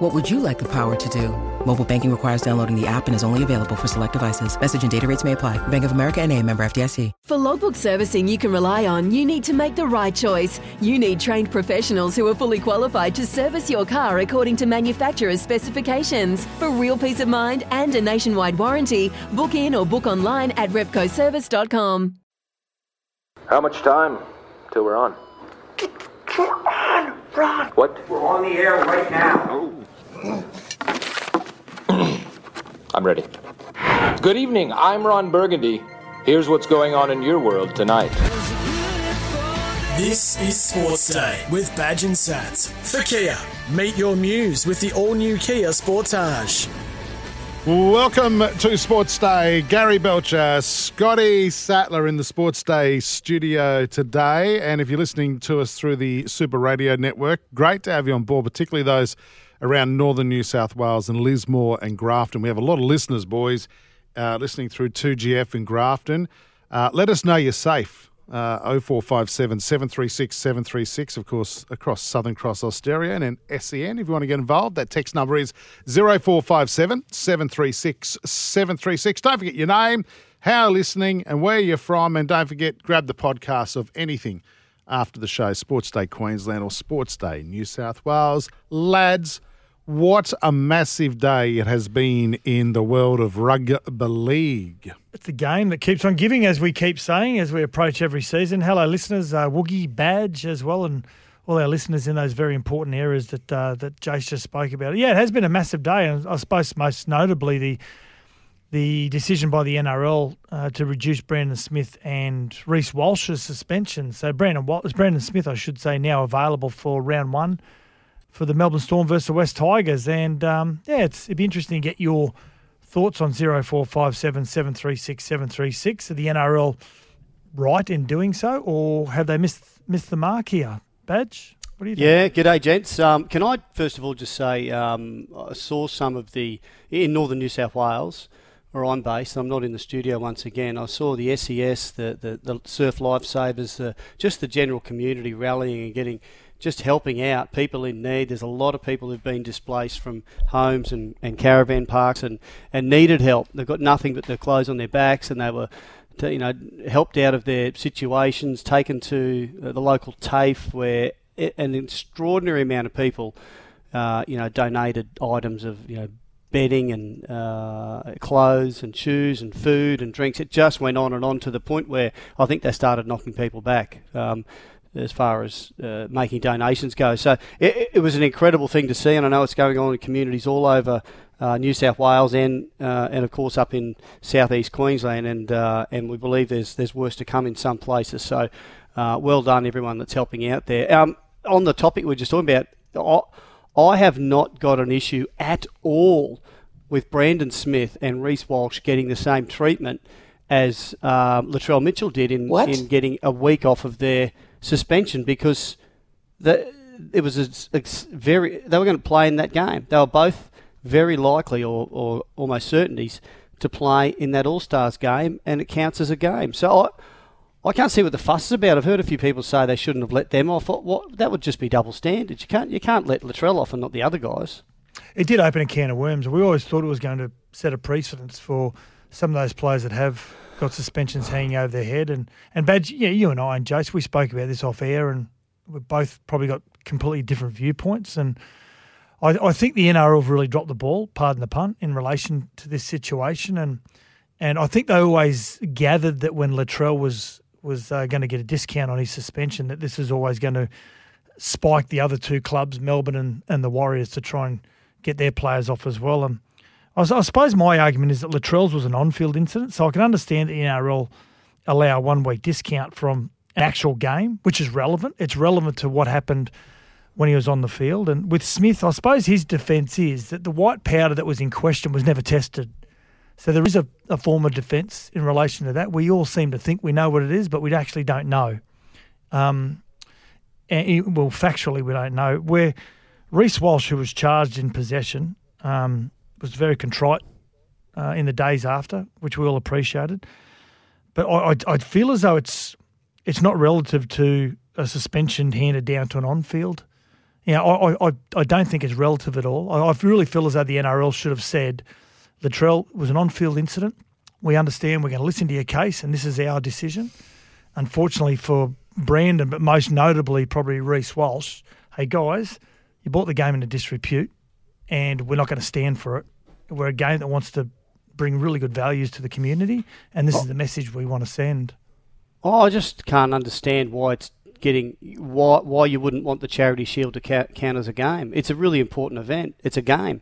What would you like the power to do? Mobile banking requires downloading the app and is only available for select devices. Message and data rates may apply. Bank of America and a member FDIC. For logbook servicing you can rely on, you need to make the right choice. You need trained professionals who are fully qualified to service your car according to manufacturer's specifications. For real peace of mind and a nationwide warranty, book in or book online at repcoservice.com. How much time till we're on? We're on, Ron. What? We're on the air right now. Oh. I'm ready. Good evening. I'm Ron Burgundy. Here's what's going on in your world tonight. This is Sports Day with Badge and Sats. For Kia, meet your muse with the all new Kia Sportage. Welcome to Sports Day. Gary Belcher, Scotty Sattler in the Sports Day studio today. And if you're listening to us through the Super Radio Network, great to have you on board, particularly those around northern New South Wales and Lismore and Grafton. We have a lot of listeners, boys, uh, listening through 2GF in Grafton. Uh, let us know you're safe. Uh, 0457 736 736, of course, across Southern Cross Austereo and SEN. If you want to get involved, that text number is 0457 736 736. Don't forget your name, how you're listening, and where you're from. And don't forget, grab the podcast of anything after the show Sports Day Queensland or Sports Day New South Wales. Lads, what a massive day it has been in the world of rugby league. It's a game that keeps on giving, as we keep saying, as we approach every season. Hello, listeners. Uh, Woogie Badge as well, and all our listeners in those very important areas that uh, that Jace just spoke about. Yeah, it has been a massive day, and I suppose most notably the the decision by the NRL uh, to reduce Brandon Smith and Reece Walsh's suspension. So Brandon Brandon Smith, I should say, now available for round one for the Melbourne Storm versus the West Tigers. And um, yeah, it'd be interesting to get your thoughts on 0457 736 736. Are the NRL right in doing so, or have they missed missed the mark here? Badge? What do you think? Yeah, g'day, gents. Um, can I first of all just say um, I saw some of the in northern New South Wales, where I'm based. I'm not in the studio once again. I saw the SES, the the, the surf lifesavers, the, just the general community rallying and getting just helping out people in need. There's a lot of people who've been displaced from homes and, and caravan parks and, and needed help. They've got nothing but their clothes on their backs and they were to, you know, helped out of their situations, taken to uh, the local TAFE where an extraordinary amount of people, uh, you know, donated items of, you know, bedding and uh, clothes and shoes and food and drinks. It just went on and on to the point where I think they started knocking people back. Um, as far as uh, making donations go. So it, it, was an incredible thing to see, and I know it's going on in communities all over uh, New South Wales and uh, and of course up in southeast Queensland, and uh, and we believe there's there's worse to come in some places. So uh, well done everyone that's helping out there. Um, on the topic we are just talking about, I, I have not got an issue at all with Brandon Smith and Reece Walsh getting the same treatment as um, Latrell Mitchell did in What? in getting a week off of their suspension because the, it was a, a very they were going to play in that game. They were both very likely or, or almost certainties to play in that All Stars game, and it counts as a game. So I, I can't see what the fuss is about. I've heard a few people say they shouldn't have let them off. What that would just be double standards. You can't you can't let Latrell off and not the other guys. It did open a can of worms. We always thought it was going to set a precedence for some of those players that have got suspensions hanging over their head. And, and Badge, yeah, you and I and Jace, we spoke about this off air, and we've both probably got completely different viewpoints. And I, I think the NRL have really dropped the ball, pardon the pun, in relation to this situation. And and I think they always gathered that when Latrell was was uh, going to get a discount on his suspension, that this is always going to spike the other two clubs, Melbourne and, and the Warriors, to try and get their players off as well. And I, I suppose my argument is that Latrell's was an on-field incident, so I can understand the NRL allow a one-week discount from an actual game, which is relevant. It's relevant to what happened when he was on the field. And with Smith, I suppose his defence is that the white powder that was in question was never tested. So there is a, a form of defence in relation to that. We all seem to think we know what it is, but we actually don't know. Um, it- well, factually, we don't know. Where Reece Walsh, who was charged in possession, um, was very contrite uh, in the days after, which we all appreciated. But I, I, I feel as though it's it's not relative to a suspension handed down to an on-field. You know, I, I, I don't think it's relative at all. I, I really feel as though the NRL should have said, Latrell was an on-field incident. We understand we're going to listen to your case, and this is our decision. Unfortunately for Brandon, but most notably probably Reece Walsh, hey guys, you brought the game into disrepute, and we're not going to stand for it. We're a game that wants to bring really good values to the community, and this is the message we want to send. Oh, I just can't understand why it's getting why why you wouldn't want the charity shield to count, count as a game. It's a really important event. It's a game,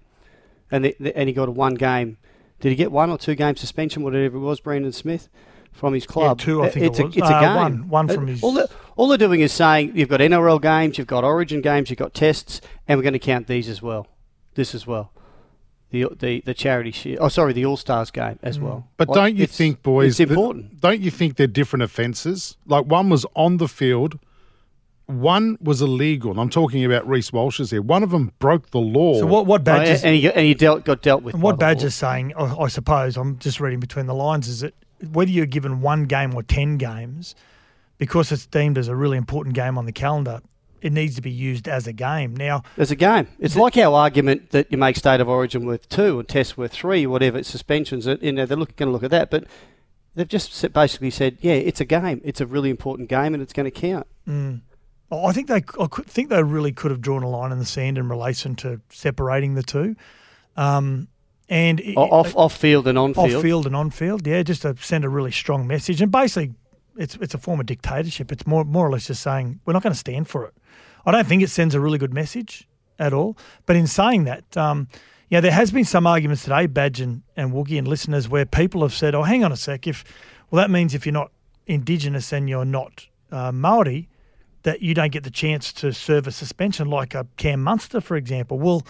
and the, the, and he got a one game. Did he get one or two game suspension, whatever it was, Brandon Smith, from his club? Yeah, two, I think it's it a, was. It's a Uh, game. one- one from Uh, his- All, they're, all they're doing is saying you've got NRL games, you've got Origin games, you've got tests, and we're going to count these as well. This as well. The the the charity shield. Oh, sorry, the All Stars game as mm. well. But Like, don't you it's- think, boys? It's that- important. don't you think they're different offences? Like one was on the field, one was illegal. And I'm talking about Reece Walsh's here. One of them broke the law. So what what Oh, badges and he got- and he dealt got dealt with. And what badge is saying, I, I suppose, I'm just reading between the lines, is that whether you're given one game or 10 games, because it's deemed as a really important game on the calendar, it needs to be used as a game. Now, There's a game. It's like our argument that you make state of origin worth two and test worth three, whatever suspensions. You know, they're look, going to look at that, but they've just basically said, yeah, it's a game. It's a really important game, and it's going to count. I think they, I could think they really could have drawn a line in the sand in relation to separating the two. Um, and it- off off field and on field, off field. field and on field, yeah, just to send a really strong message. And basically, it's it's a form of dictatorship. It's more more or less just saying we're not going to stand for it. I don't think it sends a really good message at all. But in saying that, um, yeah, there has been some arguments today, Badge and, and Woogie and listeners, where people have said, "Oh, hang on a sec. If well, that means if you're not Indigenous and you're not uh, Maori, that you don't get the chance to serve a suspension like a Cam Munster, for example." Well.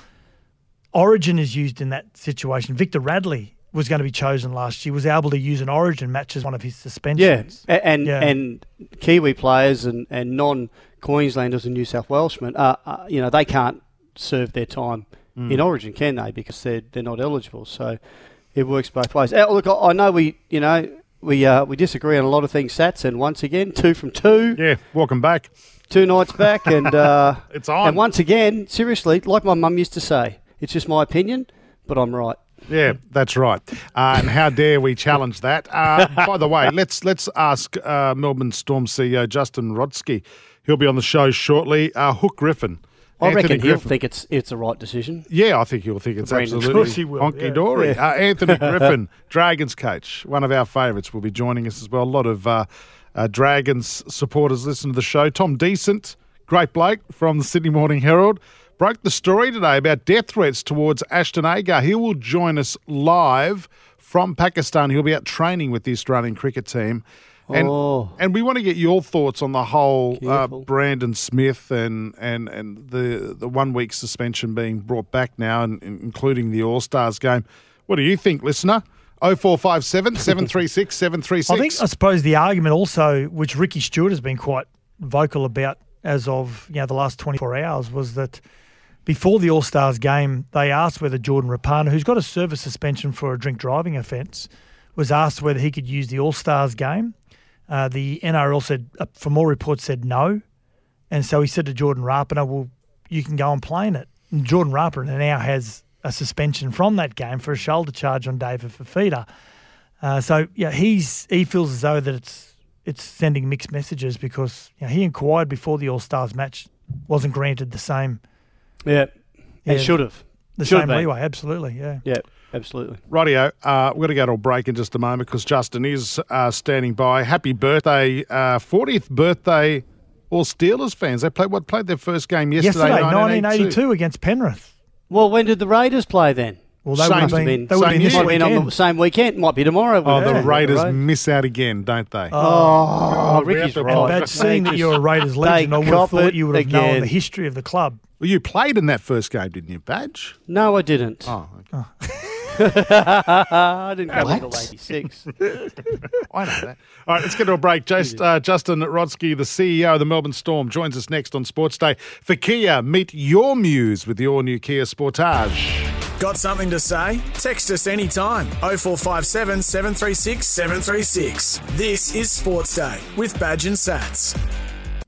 Origin is used in that situation. Victor Radley was going to be chosen last year, was able to use an Origin match as one of his suspensions. A- and Yeah. and Kiwi players and, and non Queenslanders and New South Welshmen, are, are, you know, they can't serve their time Hmm. in Origin, can they? Because they're they're not eligible. So it works both ways. Uh, look, I, I know we, you know, we uh, we disagree on a lot of things, Sats, and once again, two from two. yeah, welcome back. two nights back, and uh, It's on. And once again, seriously, like my mum used to say, it's just my opinion, but I'm right. Yeah, that's right. Uh, and how dare we challenge that? Uh, by the way, let's let's ask uh, Melbourne Storm CEO Justin Rodski. He'll be on the show shortly. Uh, Hook Griffin. I Anthony reckon he'll Griffin. think it's it's the right decision. Yeah, I think he'll think it's Brandon. absolutely Of course he will, honky yeah. dory. Uh, Anthony Griffin, Dragons coach, one of our favourites, will be joining us as well. A lot of uh, uh, Dragons supporters listen to the show. Tom Decent, great bloke from the Sydney Morning Herald, broke the story today about death threats towards Ashton Agar. He will join us live from Pakistan. He'll be out training with the Australian cricket team. And, Oh. and we want to get your thoughts on the whole uh, Brandon Smith and, and, and the the one week suspension being brought back now, and, and including the All Stars game. What do you think, listener? 0457 736 736. I think, I suppose, the argument also, which Ricky Stuart has been quite vocal about as of you know the last 24 hours, was that before the All Stars game, they asked whether Jordan Rapana, who's got a service suspension for a drink driving offence, was asked whether he could use the All Stars game. Uh, the NRL said, uh, from all reports, said no. And so he said to Jordan Rapana, well, you can go and play in it. And Jordan Rapana now has a suspension from that game for a shoulder charge on David Fifita. Uh, so yeah, he's he feels as though that it's it's sending mixed messages because you know, he inquired before the All Stars match, wasn't granted the same Yeah, Yeah. should have. The Should same be. leeway. Absolutely, yeah. Yeah, absolutely. Rightio, uh, we're going to go to a break in just a moment because Justin is uh, standing by. Happy birthday, uh, 40th birthday, all Steelers fans. They played what played their first game yesterday, Yesterday, 1982. 1982 against Penrith. Well, when did the Raiders play then? Well, they Same would have to been, they would same been this year. Might be on weekend. the same weekend. Might be tomorrow. Oh, the Raiders Right. miss out again, don't they? Oh, we Ricky's have to right. Oh, And Badge, seeing that you're a Raiders legend, I would have thought you would have known the history of the club. Well, you played in that first game, didn't you, Badge? No, I didn't. Oh, okay. I didn't come What? until 86. I know that. All right, let's get to a break. Just, uh, Justin Rodski, the CEO of the Melbourne Storm, joins us next on Sports Day. For Kia, meet your muse with the all-new Kia Sportage. Got something to say? Text us anytime. 0457 736 736. This is Sports Day with Badge and Sats.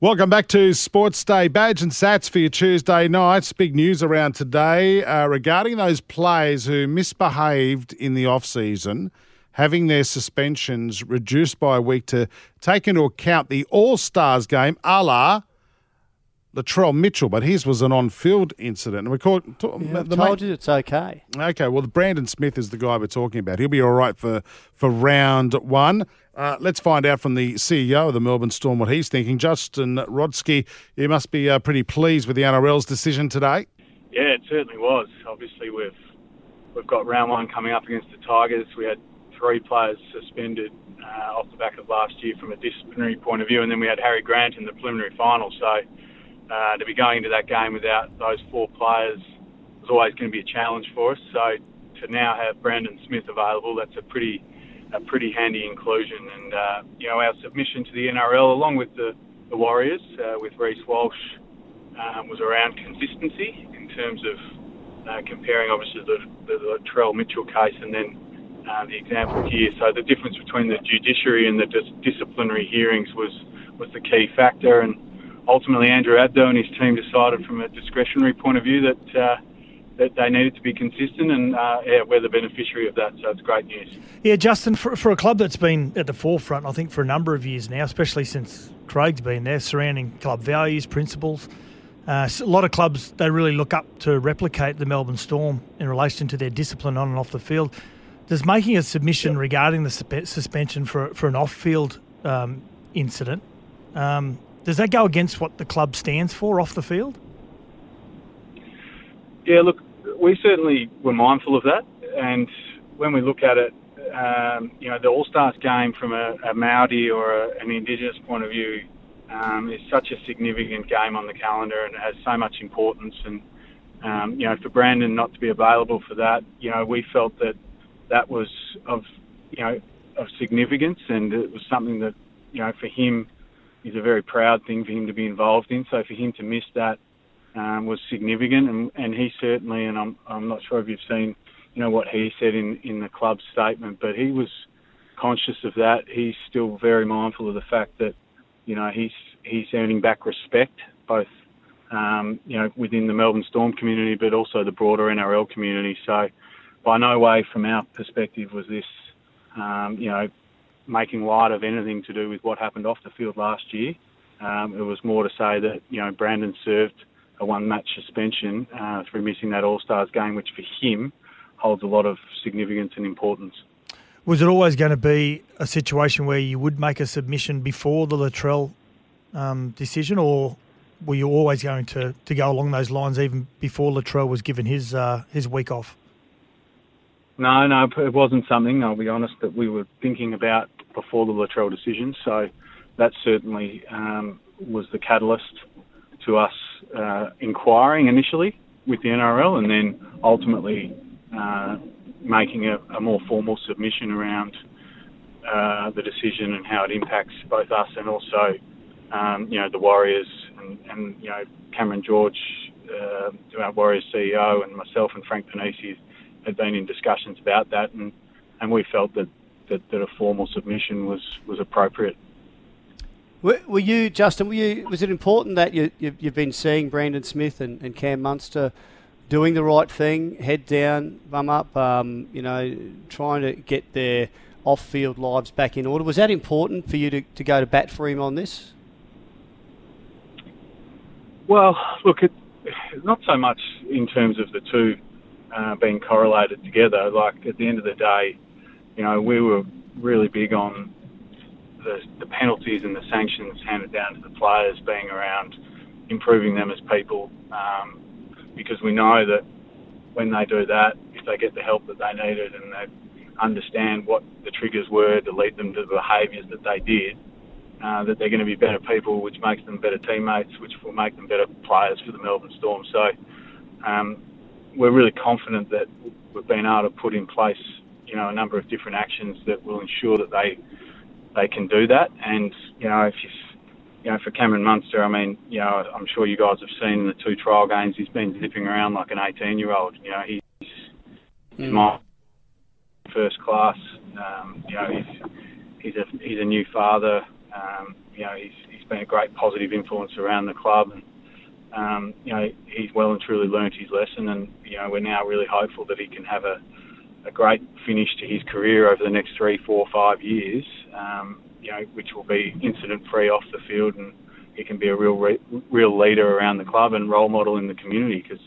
Welcome back to Sports Day. Badge and Sats for your Tuesday nights. Big news around today uh, regarding those players who misbehaved in the off-season, having their suspensions reduced by a week to take into account the All-Stars game, a la Latrell Mitchell, but his was an on-field incident. And we call Yeah, the told main- you it's okay. Okay, well, Brandon Smith is the guy we're talking about. He'll be all right for, for round one. Uh, let's find out from the CEO of the Melbourne Storm what he's thinking. Justin Rodski, you must be uh, pretty pleased with the NRL's decision today. Yeah, it certainly was. Obviously, we've we've got round one coming up against the Tigers. We had three players suspended uh, off the back of last year from a disciplinary point of view, and then we had Harry Grant in the preliminary final. So uh, to be going into that game without those four players was always going to be a challenge for us. So to now have Brandon Smith available, that's a pretty a pretty handy inclusion. And uh, you know, our submission to the NRL, along with the the Warriors, uh, with Reece Walsh um, was around consistency in terms of uh, comparing, obviously, the, the, the Latrell Mitchell case and then uh, the example here. So the difference between the judiciary and the dis- disciplinary hearings was, was the key factor. And ultimately, Andrew Abdo and his team decided from a discretionary point of view that uh, that they needed to be consistent, and uh, yeah, we're the beneficiary of that. So it's great news. Yeah, Justin, for, for a club that's been at the forefront, I think, for a number of years now, especially since Craig's been there, surrounding club values, principles. Uh, a lot of clubs, they really look up to replicate the Melbourne Storm in relation to their discipline on and off the field. Does making a submission regarding the suspension for, for an off field um, incident, um, does that go against what the club stands for off the field? Yeah, look, we certainly were mindful of that, and when we look at it, um, you know, the All Stars game from a, a Maori or a, an Indigenous point of view um, is such a significant game on the calendar, and it has so much importance. And um, you know, for Brandon not to be available for that, you know, we felt that that was of you know of significance, and it was something that you know for him is a very proud thing for him to be involved in. So for him to miss that um, was significant, and, and he certainly, and I'm I'm not sure if you've seen, you know, what he said in in the club's statement, but he was conscious of that. He's still very mindful of the fact that, you know, he's he's earning back respect both, um, you know, within the Melbourne Storm community, but also the broader NRL community. So, by no way, from our perspective, was this, um, you know, making light of anything to do with what happened off the field last year. Um, it was more to say that you know Brandon served a one-match suspension uh, through missing that All Stars game, which for him holds a lot of significance and importance. Was it always going to be a situation where you would make a submission before the Latrell um, decision, or were you always going to, to go along those lines even before Latrell was given his uh, his week off? No, no, it wasn't something. I'll be honest that we were thinking about before the Latrell decision. So that certainly um, was the catalyst to us uh, inquiring initially with the NRL, and then ultimately uh, making a, a, more formal submission around uh, the decision and how it impacts both us and also, um, you know, the Warriors and, and you know Cameron George, uh, our Warriors CEO, and myself and Frank Panisi had been in discussions about that, and, and we felt that, that, that a formal submission was, was appropriate. Were, were you, Justin? Were you? Was it important that you, you have been seeing Brandon Smith and, and Cam Munster doing the right thing, head down, bum up, um, you know, trying to get their off-field lives back in order? Was that important for you to, to go to bat for him on this? Well, look, it, not so much in terms of the two uh, being correlated together. Like at the end of the day, you know, we were really big on the, the penalties and the sanctions handed down to the players being around improving them as people, um, because we know that when they do that, if they get the help that they needed and they understand what the triggers were to lead them to the behaviours that they did, uh, that they're going to be better people, which makes them better teammates, which will make them better players for the Melbourne Storm. So, um, we're really confident that we've been able to put in place, you know, a number of different actions that will ensure that they they can do that. And you know, if you you know, for Cameron Munster, I mean, you know, I'm sure you guys have seen the two trial games. He's been zipping around like an 18 year old. You know, he's he's Mm. my first class. Um, you know, he's he's a he's a new father. Um, you know, he's he's been a great positive influence around the club, and um, you know, he's well and truly learnt his lesson. And you know, we're now really hopeful that he can have a a great finish to his career over the next three, four, five years. Um, you know, which will be incident free off the field, and he can be a real re- real leader around the club and role model in the community because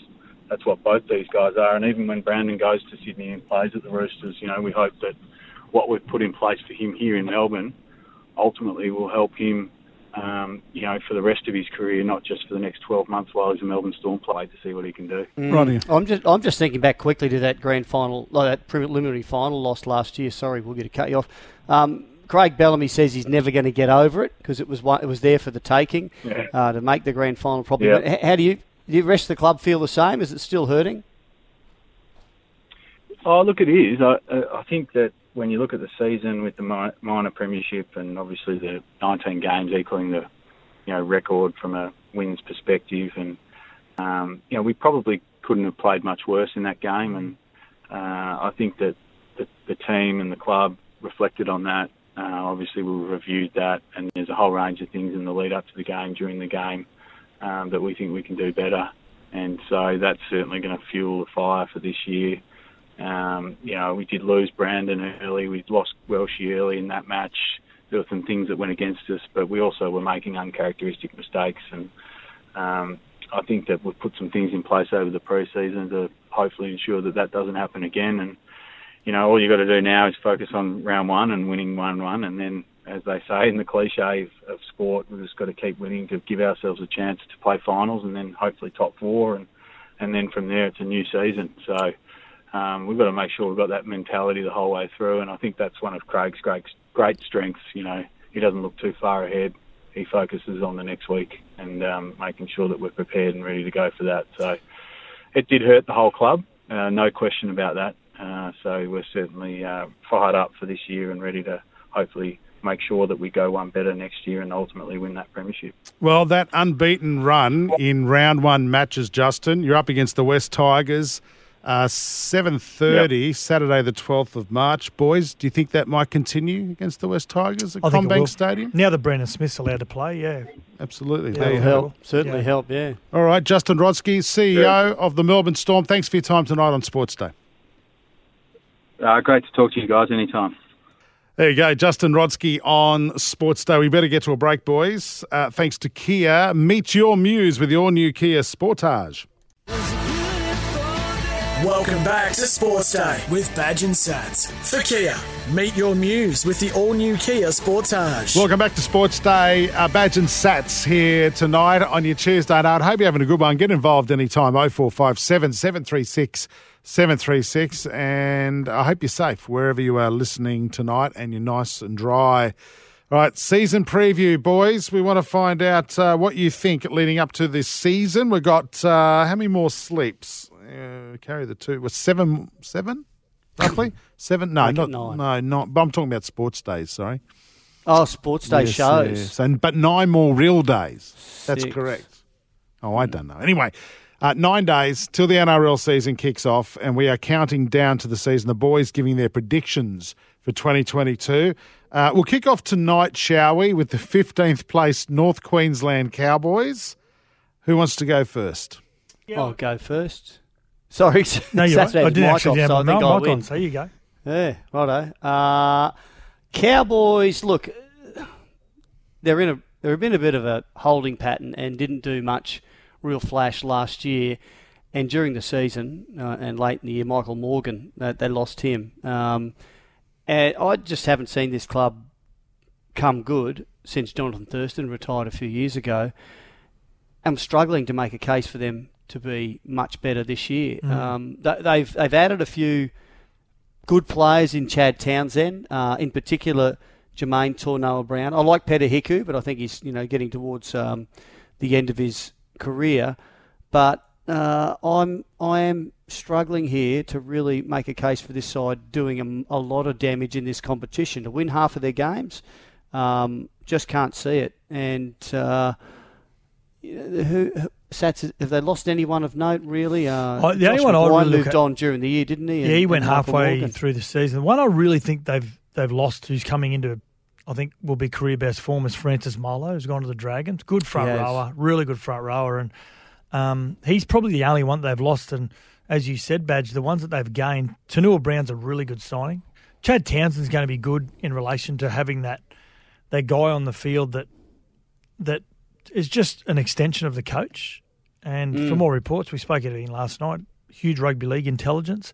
that's what both these guys are. And even when Brandon goes to Sydney and plays at the Roosters, you know, we hope that what we've put in place for him here in Melbourne ultimately will help him, um, you know, for the rest of his career, not just for the next 12 months while he's a Melbourne Storm player to see what he can do. Mm. I'm just I'm just thinking back quickly to that grand final, like that preliminary final lost last year. Sorry, we'll get to cut you off. Um, Craig Bellamy says he's never going to get over it because it was it was there for the taking Yeah. uh, to make the grand final. Probably. Yeah. How do you do? The rest of the club feel the same? Is it still hurting? Oh, look, it is. I, I I think that when you look at the season with the minor premiership and obviously the 19 games equaling the, you know, record from a wins perspective, and um, you know, we probably couldn't have played much worse in that game. And uh, I think that the, the team and the club reflected on that. Uh, obviously, we reviewed that, and there's a whole range of things in the lead up to the game, during the game, um, that we think we can do better. And so that's certainly going to fuel the fire for this year. Um, you know, we did lose Brandon early. We lost Welshie early in that match. There were some things that went against us, but we also were making uncharacteristic mistakes. And um, I think that we've put some things in place over the pre-season to hopefully ensure that that doesn't happen again. And you know, all you got to do now is focus on round one and winning one-one, and then, as they say in the cliche of, of sport, we've just got to keep winning to give ourselves a chance to play finals, and then hopefully top four, and and then from there it's a new season. So um, we've got to make sure we've got that mentality the whole way through, and I think that's one of Craig's great great strengths. You know, he doesn't look too far ahead. He focuses on the next week and um, making sure that we're prepared and ready to go for that. So it did hurt the whole club, uh, no question about that. Uh, so we're certainly uh, fired up for this year and ready to hopefully make sure that we go one better next year and ultimately win that premiership. Well, that unbeaten run in round one matches, Justin. You're up against the West Tigers. Uh, 7.30, Saturday the 12th of March. Boys, do you think that might continue against the West Tigers at I think it will. CommBank Stadium? Now that Brandon Smith's allowed to play, yeah. Absolutely. Yeah, There you it'll have help. Certainly Yeah. help. Yeah. All right, Justin Rodski, CEO of the Melbourne Storm. Thanks for your time tonight on Sports Day. Uh, great to talk to you guys anytime. There you go, Justin Rodski on Sports Day. We better get to a break, boys. Uh, thanks to Kia. Meet your muse with your new Kia Sportage. Welcome back to Sports Day with Badge and Sats. For Kia, meet your muse with the all-new Kia Sportage. Welcome back to Sports Day. Uh, Badge and Sats here tonight on your Tuesday night. Hope you're having a good one. Get involved anytime. 0457 736 736. And I hope you're safe wherever you are listening tonight and you're nice and dry. All right, season preview, boys. We want to find out uh, what you think leading up to this season. We've got uh, how many more sleeps? Uh, carry the two. Was seven, seven, roughly seven? No, Make not nine. no, not. But I'm talking about sports days. Sorry. Oh, sports day Yes, shows. yes. And but nine more real days. That's correct. Oh, I don't know. Anyway, uh, nine days till the NRL season kicks off, and we are counting down to the season. The boys giving their predictions for 2022. Uh, we'll kick off tonight, shall we, with the 15th place North Queensland Cowboys. Who wants to go first? I'll go first. Sorry, No, you're right. Saturday I didn't actually off, have so my mic on, so you go. Yeah, righto. Uh, Cowboys, look, they're in a they're in a bit of a holding pattern and didn't do much real flash last year. And during the season uh, and late in the year, Michael Morgan, uh, they lost him. Um, and I just haven't seen this club come good since Jonathan Thurston retired a few years ago. I'm struggling to make a case for them to be much better this year. Mm. Um, they've they've added a few good players in Chad Townsend, uh, in particular Jamayne Taunoa-Brown. I like Peter Hiku, but I think he's you know getting towards um, the end of his career. But uh, I'm I am struggling here to really make a case for this side doing a, a lot of damage in this competition to win half of their games. Um, just can't see it. And uh, who, who Sats, have they lost anyone of note really? Uh, Oh, the only Josh one I McGuire really moved at- on during the year, didn't he? Yeah, And- he went halfway Morgan. through the season. The one I really think they've they've lost, who's coming into, I think will be career best form, is Francis Molo, who's gone to the Dragons. Good front Yes. rower, really good front rower, and um, he's probably the only one they've lost. And as you said, Badge, the ones that they've gained, Taunoa-Brown's a really good signing. Chad Townsend's going to be good in relation to having that that guy on the field that that is just an extension of the coach. And Mm. for more reports, we spoke about it in last night. Huge rugby league intelligence,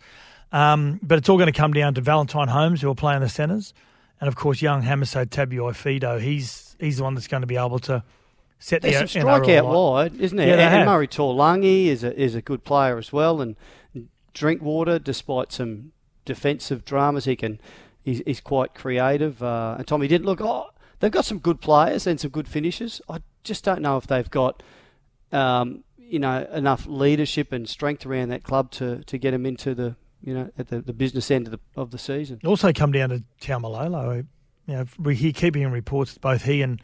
um, but it's all going to come down to Valentine Holmes, who will play in the centres, and of course, young Hamiso Tabuai-Fidow. He's he's the one that's going to be able to set the some strike out wide, isn't there? Yeah, and. Murray Taulagi is a is a good player as well, and Drinkwater, despite some defensive dramas, he can he's, he's quite creative. Uh, and Tommy didn't look. Oh, they've got some good players and some good finishers. I just don't know if they've got. Um, you know enough leadership and strength around that club to, to get them into the you know at the, the business end of the of the season. Also come down to Taumalolo. You know, we hear keep hearing reports that both he and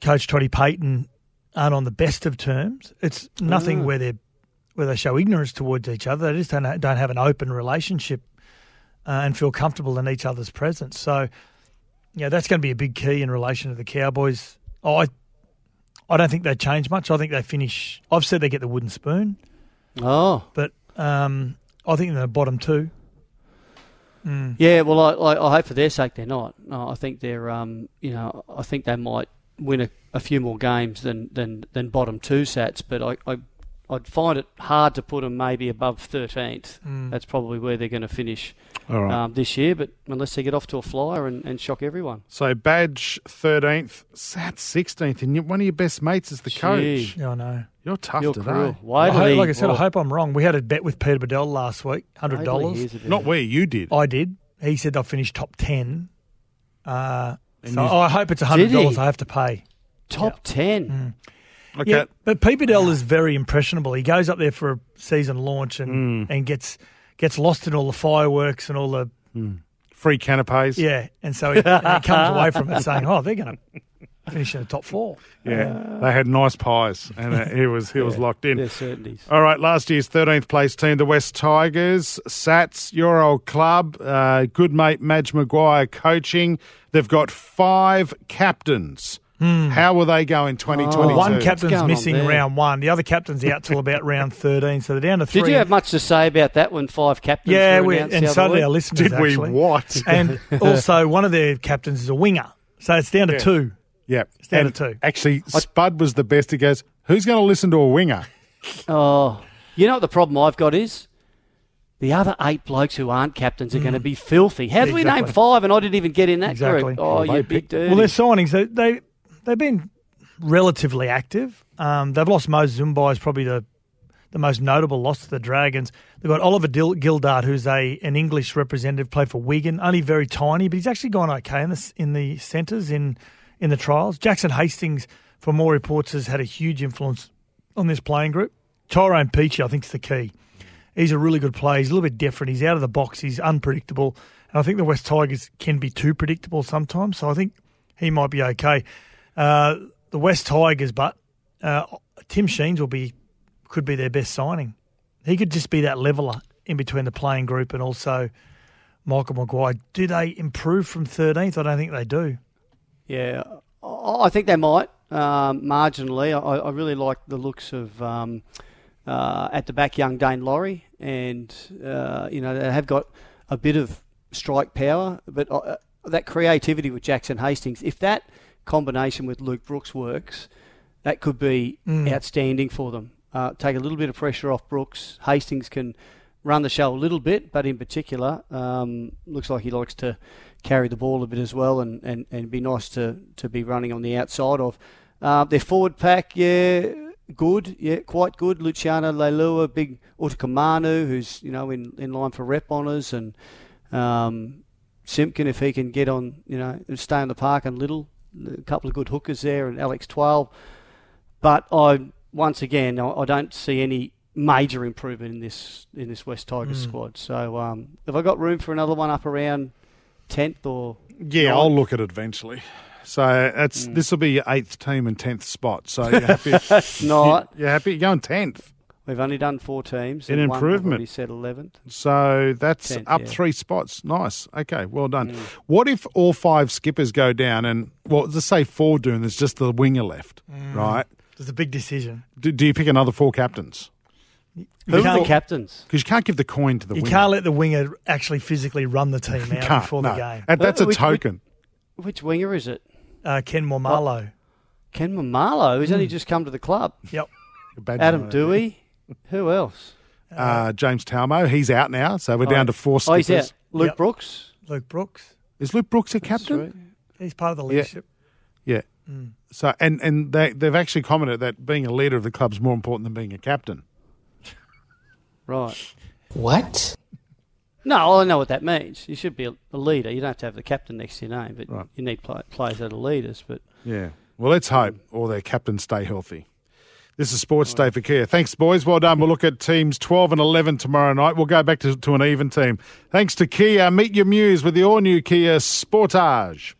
Coach Toddy Payten aren't on the best of terms. It's nothing Ah. where they where they show ignorance towards each other. They just don't don't have an open relationship uh, and feel comfortable in each other's presence. So, yeah, you know, that's going to be a big key in relation to the Cowboys. Oh, I I don't think they change much. I think they finish. I've said they get the wooden spoon, Oh, but um, I think they're the bottom two. Mm. Yeah, well, I, I, I hope for their sake they're not. No, I think they're, um, you know, I think they might win a, a few more games than, than, than bottom two sats, but I, I, I'd find it hard to put them maybe above 13th. Mm. That's probably where they're going to finish All right. um, this year, but unless they get off to a flyer and, and shock everyone. So Badge 13th, Sat 16th, and one of your best mates is the coach. Gee. Yeah, I know. You're tough You're today. cruel. I Why do hope- like I said, I hope I'm wrong. We had a bet with Peter Badel last week, hundred wait dollars. till he hears about Not where you did. I did. He said they'll finish top ten. Uh, so you- I hope it's hundred dollars. I have to pay. top ten. Okay. Yeah, but Pete Badel is very impressionable. He goes up there for a season launch and Mm. and gets gets lost in all the fireworks and all the Free canapes. yeah, and so he, and he comes away from it saying, "Oh, they're going to finish in the top four. Yeah. They had nice pies, and uh, he was he was locked in. They're certainties. All right, last year's 13th place team, the West Tigers. Sats, your old club. Uh, good mate Madge Maguire coaching. They've got five captains. Hmm. How will they go in 2022? Well, one going captain's missing there? round one. The other captain's out till about round thirteen, so they're down to three. Did you have much to say about that when five captains Yeah, were we, announced and suddenly so other did our week? listeners. Did we actually. what? And also, one of their captains is a winger, so it's down to Yeah. two. yeah. It's down And to two. Actually, Spud was the best. He goes, who's going to listen to a winger? Oh, you know what the problem I've got is? The other eight blokes who aren't captains are going to hmm. be filthy. How did we name five and I didn't even get in that Exactly. group? Oh, Well, they you big picked- dirty. Well, their signings they, they they've been relatively active. Um, they've lost Moses Mbye is probably the the most notable loss to the Dragons. They've got Oliver Dil- Gildart, who's a an English representative, played for Wigan, only very tiny, but he's actually gone okay in the in the centres in in the trials. Jackson Hastings, for more reports, has had a huge influence on this playing group. Tyrone Peachey, I think, is the key. He's a really good player. He's a little bit different. He's out of the box. He's unpredictable. And I think the West Tigers can be too predictable sometimes. So I think he might be okay. Uh, the West Tigers, but uh, Tim Sheens will be could be their best signing. He could just be that leveler in between the playing group and also Michael Maguire. Do they improve from 13th? I don't think they do. Yeah, I think they might um, marginally. I, I really like the looks of um, uh, at the back, young Daine Laurie, and uh, you know they have got a bit of strike power, but uh, that creativity with Jackson Hastings, if that combination with Luke Brooks works, that could be outstanding for them. Uh, take a little bit of pressure off Brooks. Hastings can run the show a little bit, but in particular, um, looks like he likes to carry the ball a bit as well, and, and, and be nice to, to be running on the outside of. Uh, their forward pack, yeah, good, yeah, quite good. Luciano Leilua, big Utoikamanu, who's you know in, in line for rep honours, and um, Simpkin if he can get on, you know, stay on the park and little, a couple of good hookers there, and Alex Twal. But I once again, I, I don't see any major improvement in this in this West Tigers Mm. squad. So, um, have I got room for another one up around tenth or? Yeah, ninth? I'll look at it eventually. So that's Mm. this will be your eighth team and tenth spot. So you're happy? That's not. You're happy? You're going tenth. We've only done four teams. An and one I've improvement. already said eleventh. So that's 10th, up yeah. three spots. Nice. Okay, well done. Mm. What if all five skippers go down and well, let's say four do, and there's just the winger left, Mm. right? It's a big decision. Do, do you pick another four captains? You Who are can't- the captains? Because you can't give the coin to the You winger. can't let the winger actually physically run the team out can't, before no. the game. And that's a Which- which- token. Which winger is it? Uh, Ken Maumalo. Ken Maumalo, who's Hmm. only just come to the club. Yep. Bad Adam night. Doueihi. Who else? Uh, James Tamou, he's out now, so we're Oh. down to four Oh, he's skippers. out. Luke Yep. Brooks. Luke Brooks. Is Luke Brooks a captain? He's part of the Yeah. leadership. Yeah. Mm. So and and they they've actually commented that being a leader of the club's more important than being a captain. Right. What? No, I know what that means. You should be a, a leader. You don't have to have the captain next to your name, but Right. you need play, players that are leaders. But Yeah. Well, let's hope all their captains stay healthy. This is Sports Day for Kia. Thanks, boys. Well done. We'll look at teams 12 and 11 tomorrow night. We'll go back to, to an even team. Thanks to Kia. Meet your muse with the all new Kia Sportage.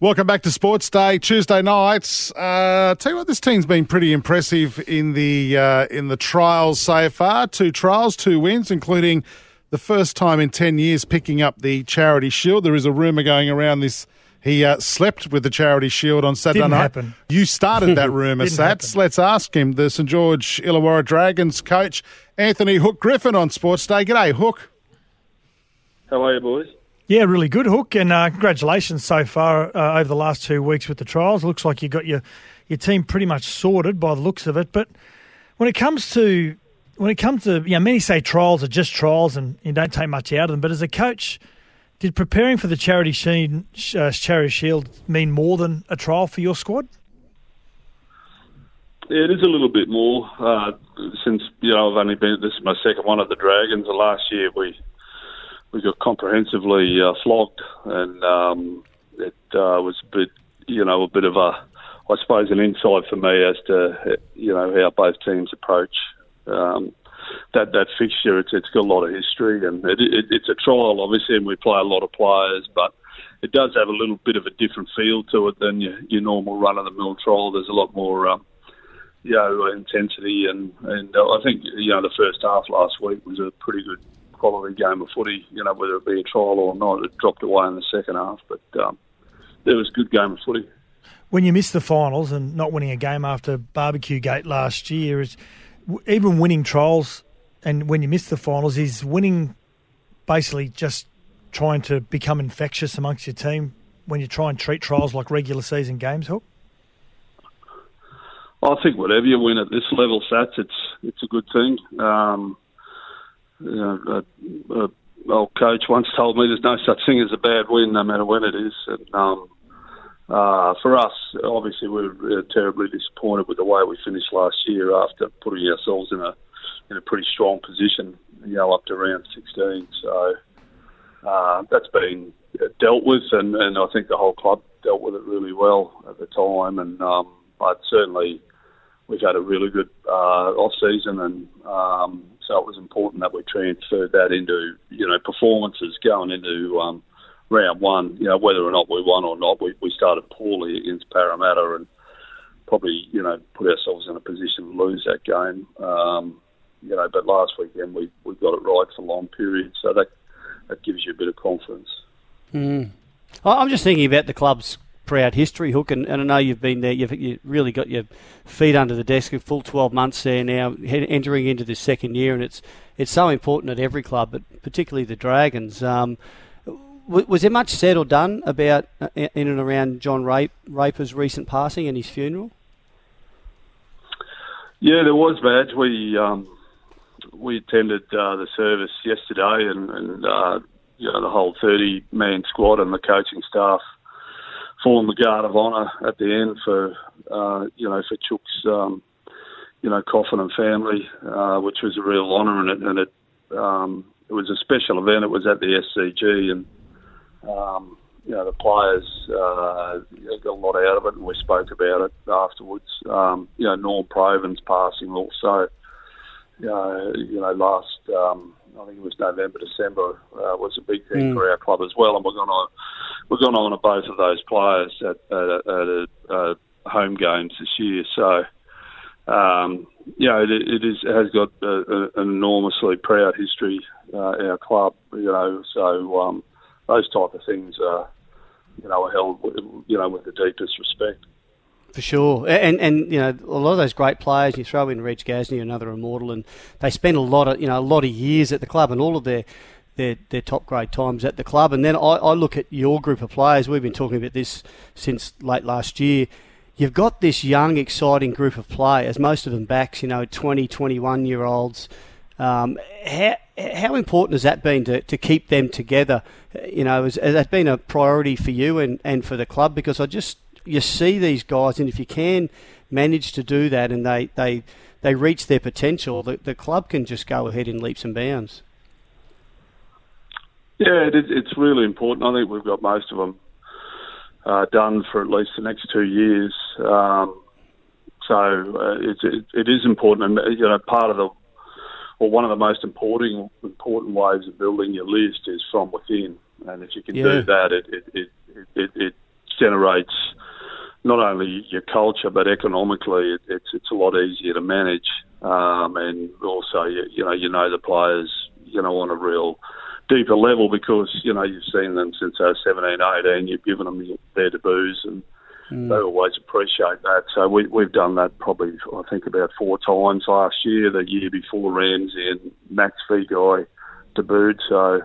Welcome back to Sports Day, Tuesday nights. Uh, tell you what, this team's been pretty impressive in the uh, in the trials so far. Two trials, two wins, including the first time in ten years picking up the Charity Shield. There is a rumor going around this. He uh, slept with the Charity Shield on Saturday Didn't night. happen. You started that rumor, Didn't Sats. Let's ask him. The St George Illawarra Dragons coach Anthony Hook Griffin on Sports Day. G'day, Hook. How are you, boys? Yeah, really good, Hook, and uh, congratulations so far uh, over the last two weeks with the trials. Looks like you got your your team pretty much sorted by the looks of it. But when it comes to when it comes to you know, many say trials are just trials and you don't take much out of them. But as a coach, did preparing for the charity shield, uh, charity shield mean more than a trial for your squad? Yeah, it is a little bit more uh, since you know I've only been. This is my second one at the Dragons. And last year we we got comprehensively uh, flogged, and um, it uh, was a bit, you know, a bit of a, I suppose, an insight for me as to you know how both teams approach um, that that fixture. It's it's got a lot of history, and it, it, it's a trial, obviously, and we play a lot of players, but it does have a little bit of a different feel to it than your, your normal run of the mill trial. There's a lot more. Um, you know, intensity and and uh, I think you know the first half last week was a pretty good quality game of footy. You know, whether it be a trial or not, it dropped away in the second half, but um, it was a good game of footy. when you miss the finals and not winning a game after barbecue gate last year is even winning trials and when you miss the finals is winning basically just trying to become infectious amongst your team when you try and treat trials like regular season games hook I think whatever you win at this level, Sats, it's it's a good thing. Um, you know, a, a old coach once told me there's no such thing as a bad win, no matter when it is. And um, uh, for us, obviously, we were uh, terribly disappointed with the way we finished last year after putting ourselves in a in a pretty strong position, you know, up to round 16. So uh, that's been dealt with, and, and I think the whole club dealt with it really well at the time. And um, but certainly, we've had a really good uh, off season, and um, so it was important that we transferred that into you know performances going into um, round one. You know whether or not we won or not, we, we started poorly against Parramatta, and probably you know put ourselves in a position to lose that game. Um, you know, but last weekend we, we got it right for long periods, so that that gives you a bit of confidence. Mm. I'm just thinking about the club's proud history, Hook, and, and I know you've been there. You've you really got your feet under the desk. A full 12 months there now, entering into this second year, and it's it's so important at every club, but particularly the Dragons. Um, was there much said or done about uh, in and around John Rape, Raper's recent passing and his funeral? Yeah, there was, Badge. We um, we attended uh, the service yesterday, and, and uh, you know the whole thirty-man squad and the coaching staff formed the guard of honour at the end for uh, you know for Chook's um, you know coffin and family, uh, which was a real honour, and it and it um, it was a special event. It was at the SCG, and um, you know, the players uh, got a lot out of it, and we spoke about it afterwards. Um, you know, Norm Provan's passing also. Uh, you know, last um, I think it was November, December uh, was a big thing Mm. for our club as well, and we're going to we're going to honour both of those players at, at, at, at uh, home games this year. So. Um, you know, it, it is it has got a, a, an enormously proud history. Uh, our club, you know, so um, those type of things are, you know, are held, you know, with the deepest respect. For sure, and and you know a lot of those great players. You throw in Reg Gasnier, another immortal, and they spend a lot of you know a lot of years at the club, and all of their their, their top grade times at the club. And then I, I look at your group of players. We've been talking about this since late last year. You've got this young, exciting group of players, most of them backs, you know, 20, 21 year olds. Um, how, how important has that been to, to keep them together? You know, has, has that been a priority for you and, and for the club? Because I just, you see these guys, and if you can manage to do that and they, they, they reach their potential, the, the club can just go ahead in leaps and bounds. Yeah, it is, it's really important. I think we've got most of them uh, done for at least the next two years. Um, so uh, it, it is important, and you know, part of the or one of the most important important ways of building your list is from within. And if you can Yeah. do that, it it, it, it it generates not only your culture but economically, it, it's it's a lot easier to manage. Um, and also, you, you know, you know the players, you know, on a real deeper level because you know you've seen them since they're 17, 18. You've given them their debuts, and they always appreciate that. So we, we've done that probably I think about four times last year. The year before Ramsey and Max Guy debuted. So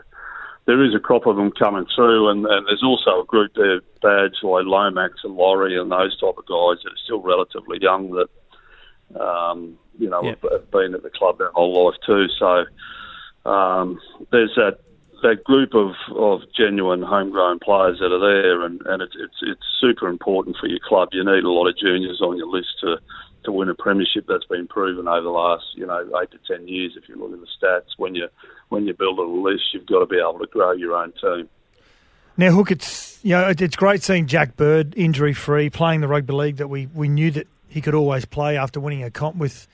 there is a crop of them coming through, and, and there's also a group there, Badge like Lomax and Lawrie and those type of guys that are still relatively young that um, you know Yep. have, have been at the club their whole life too. So um, there's that that group of, of genuine homegrown players that are there, and, and it's, it's it's super important for your club. You need a lot of juniors on your list to to win a premiership. That's been proven over the last you know eight to ten years. If you look at the stats, when you when you build a list, you've got to be able to grow your own team. Now, Hook, it's you know it's great seeing Jack Bird injury free playing the rugby league that we, we knew that he could always play after winning a comp with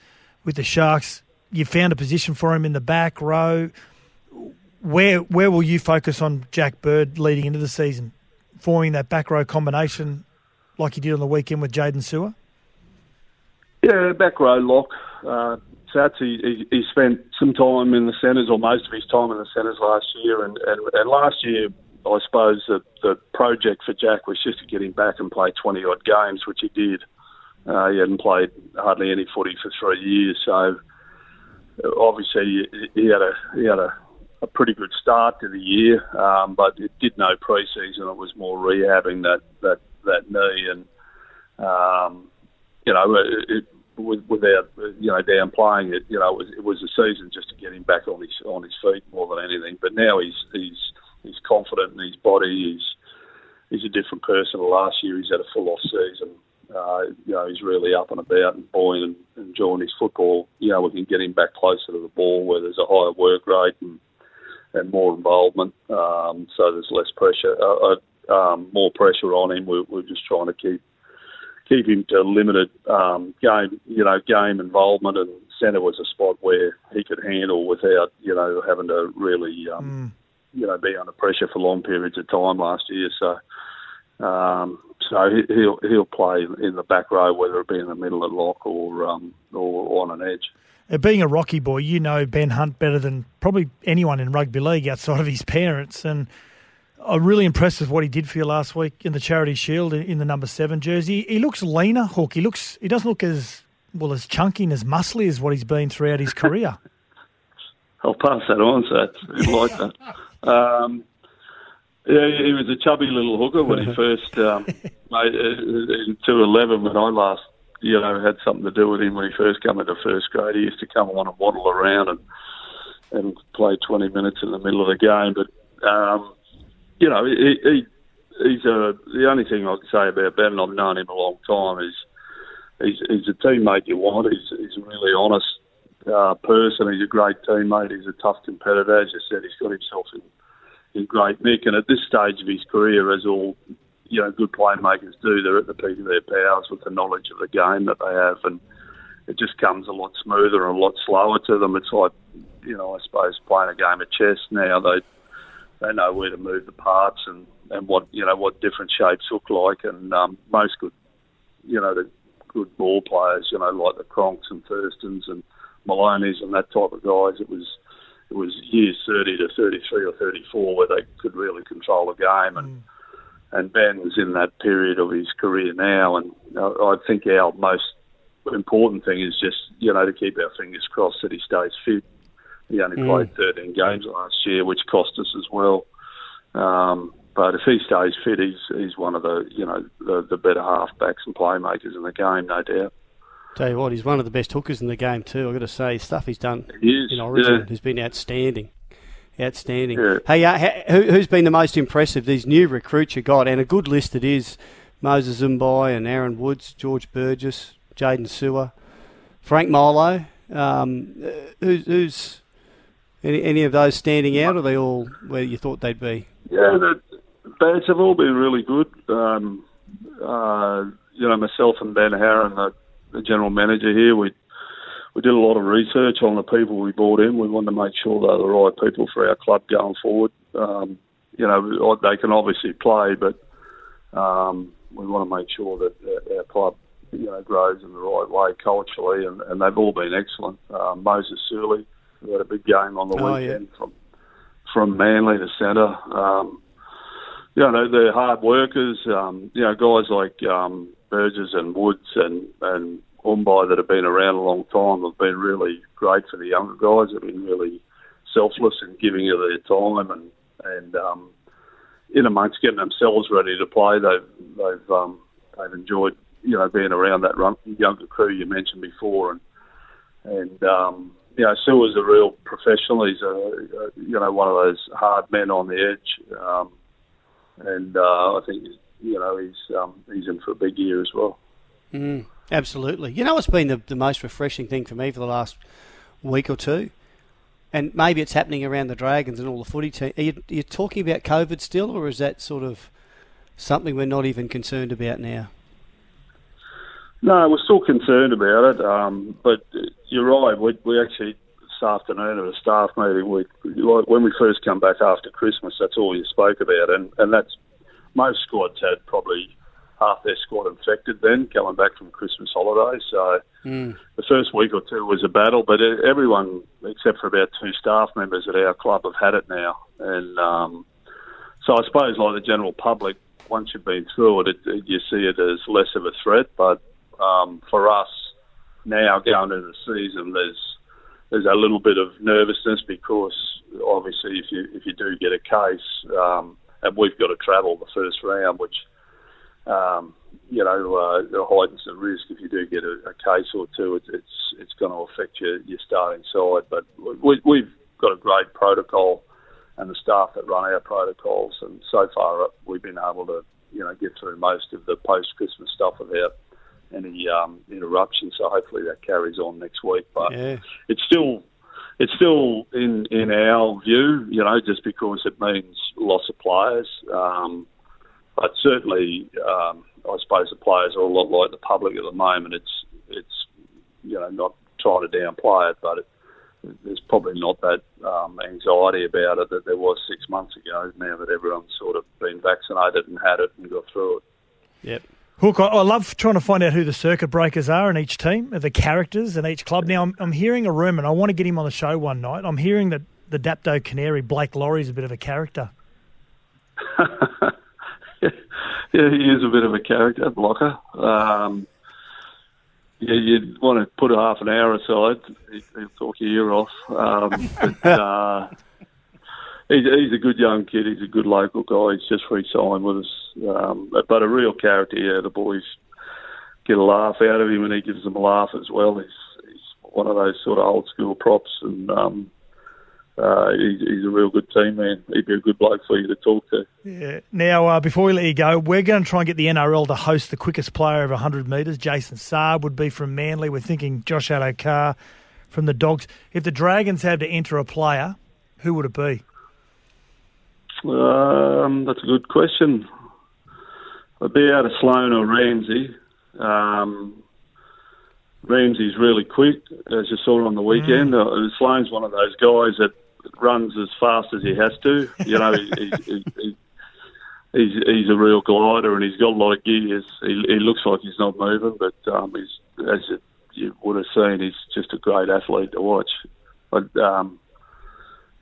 with the Sharks. You found a position for him in the back row. Where where will you focus on Jack Bird leading into the season, forming that back row combination like you did on the weekend with Jaydn Su'A? Yeah, back row lock. Uh, Sats, he, he, he spent some time in the centres, or most of his time in the centres last year. And, and, and last year, I suppose the, the project for Jack was just to get him back and play 20 odd games, which he did. Uh, he hadn't played hardly any footy for three years, so obviously he had a he had a, a pretty good start to the year, um, but it did no pre-season. It was more rehabbing that that that knee, and um, you know, it, it, with, without you know downplaying it, you know, it was, it was a season just to get him back on his on his feet more than anything. But now he's he's he's confident in his body. He's he's a different person. Last year he's had a full off season. Uh, you know, he's really up and about and buoyant and enjoying his football. You know, we can get him back closer to the ball where there's a higher work rate and and more involvement. Um, so there's less pressure, uh, uh, um, more pressure on him. We're, we're just trying to keep keep him to limited um, game, you know, game involvement. And centre was a spot where he could handle without, you know, having to really, um, you know, be under pressure for long periods of time last year. So. Um, so he, he'll he'll play in the back row, whether it be in the middle of lock or um, or on an edge. Uh, Being a Rocky boy, you know Ben Hunt better than probably anyone in rugby league outside of his parents. And I'm really impressed with what he did for you last week in the Charity Shield in in the number seven jersey. He looks leaner, Hook. He looks. He doesn't look as well as chunky and as muscly as what he's been throughout his career. I'll pass that on, so it's like that. Um, yeah, he was a chubby little hooker when he first um, made uh, in two eleven. When I last, you know, had something to do with him when he first came into first grade. He used to come on and waddle around and and play twenty minutes in the middle of the game. But um, you know, he, he he's a the only thing I can say about Ben, and I've known him a long time, is he's he's a teammate you want. He's he's a really honest uh, person. He's a great teammate. He's a tough competitor. As you said, he's got himself in in great nick. And at this stage of his career, as all you know, good playmakers do, they're at the peak of their powers with the knowledge of the game that they have, and it just comes a lot smoother and a lot slower to them. It's like, you know, I suppose playing a game of chess now. They they know where to move the parts and and what you know what different shapes look like, and um, most good, you know, the good ball players, you know, like the Cronks and Thurstons and Maloney's and that type of guys. It was it was years 30 to 33 or 34 where they could really control the game, and mm. And Ben was in that period of his career now, and I think our most important thing is just you know to keep our fingers crossed that he stays fit. He only mm. played 13 games last year, which cost us as well. Um, but if he stays fit, he's he's one of the you know the, the better halfbacks and playmakers in the game, no doubt. Tell you what, he's one of the best hookers in the game too. I've got to say, stuff he's done he in Origin yeah. has been outstanding. Outstanding. Yeah. Hey, uh, who, who's been the most impressive? These new recruits you got, and a good list it is. Moses Mbye and Aaron Woods, George Burgess, Jaydn Su'A, Frank Molo. Um, uh, who's, who's any, any of those standing out? Or are they all where you thought they'd be? Yeah, the bats have all been really good. Um, uh, you know, myself and Ben Haran, the, the general manager here, we we did a lot of research on the people we brought in. We wanted to make sure they're the right people for our club going forward. Um, you know, they can obviously play, but um, we want to make sure that our club, you know, grows in the right way culturally, and, and they've all been excellent. Um, Moses Suli, we had a big game on the Oh, weekend from from Manly to centre. Um, you know, they're hard workers. Um, you know, guys like um, Burgess and Woods and and Mbye that have been around a long time have been really great for the younger guys. Have been really selfless in giving of their time and and um, in amongst getting themselves ready to play. They've they've um, they've enjoyed you know being around that run, younger crew you mentioned before and and um, you know, Su'A's a real professional. He's a, a you know one of those hard men on the edge, um, and uh, I think you know he's um, he's in for a big year as well. Mm, absolutely. You know what's been the, the most refreshing thing for me for the last week or two? And maybe it's happening around the Dragons and all the footy team. Are you, are you talking about COVID still, or is that sort of something we're not even concerned about now? No, we're still concerned about it, um, but you're right. We, we actually this afternoon at a staff meeting, we like when we first come back after Christmas, that's all you spoke about, and and that's most squads had probably half their squad infected then coming back from Christmas holidays. So Mm. the first week or two was a battle, but everyone except for about two staff members at our club have had it now, and um, so I suppose like the general public, once you've been through it, it, it you see it as less of a threat. But um, for us now going into the season, there's there's a little bit of nervousness because obviously if you if you do get a case, um, and we've got to travel the first round, which um, you know uh, it heightens the risk if you do get a, a case or two. It's it's, it's going to affect your your starting side, but we, we've got a great protocol and the staff that run our protocols, and so far we've been able to you know get through most of the post Christmas stuff without any um, interruption. So hopefully that carries on next week. But Yeah. it's still it's still in in our view, you know, just because it means loss of players. Um, but certainly, um, I suppose the players are a lot like the public at the moment. It's it's you know not trying to downplay it, but it, there's probably not that um, anxiety about it that there was six months ago. Now that everyone's sort of been vaccinated and had it and got through it. Yep. Hook, I, I love trying to find out who the circuit breakers are in each team, the characters in each club. Now, I'm, I'm hearing a rumour, and I want to get him on the show one night. I'm hearing that the Dapto Canary, Blake Lawrie's a bit of a character. yeah, he is a bit of a character blocker. Um, yeah, you'd want to put a half an hour aside. He- He'll talk your ear off. Um, but, uh, he's, he's a good young kid. He's a good local guy. He's just re-signed with us. Um, but a real character. Yeah, the boys get a laugh out of him, and he gives them a laugh as well. He's, he's one of those sort of old school props, and um, uh, he's, he's a real good team man. He'd be a good bloke for you to talk to. Yeah. Now, uh, before we let you go, we're going to try and get the NRL to host the quickest player over 100 metres. Jason Saab would be from Manly. We're thinking Josh Addo-Carr from the Dogs. If the Dragons had to enter a player, who would it be? Um, that's a good question. I'd be out of Sloan or Ramsey. Um, Ramsey's really quick, as you saw on the weekend. Mm. Uh, Sloan's one of those guys that runs as fast as he has to. You know, he, he, he, he's he's a real glider and he's got a lot of gears. He, he looks like he's not moving, but um, he's as you, you would have seen, he's just a great athlete to watch. But um,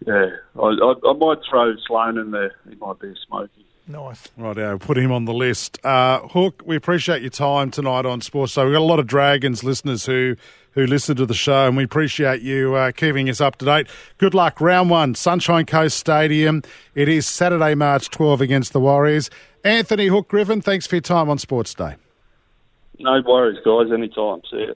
yeah, I, I, I might throw Sloan in there. He might be a smoky. Nice. Right, uh, put him on the list. Uh, Hook, we appreciate your time tonight on Sports. So we've got a lot of Dragons listeners who who listen to the show, and we appreciate you uh, keeping us up to date. Good luck, round one, Sunshine Coast Stadium. It is Saturday, March 12 against the Warriors. Anthony Hook Griffin, thanks for your time on Sports Day. No worries, guys. Anytime. See you.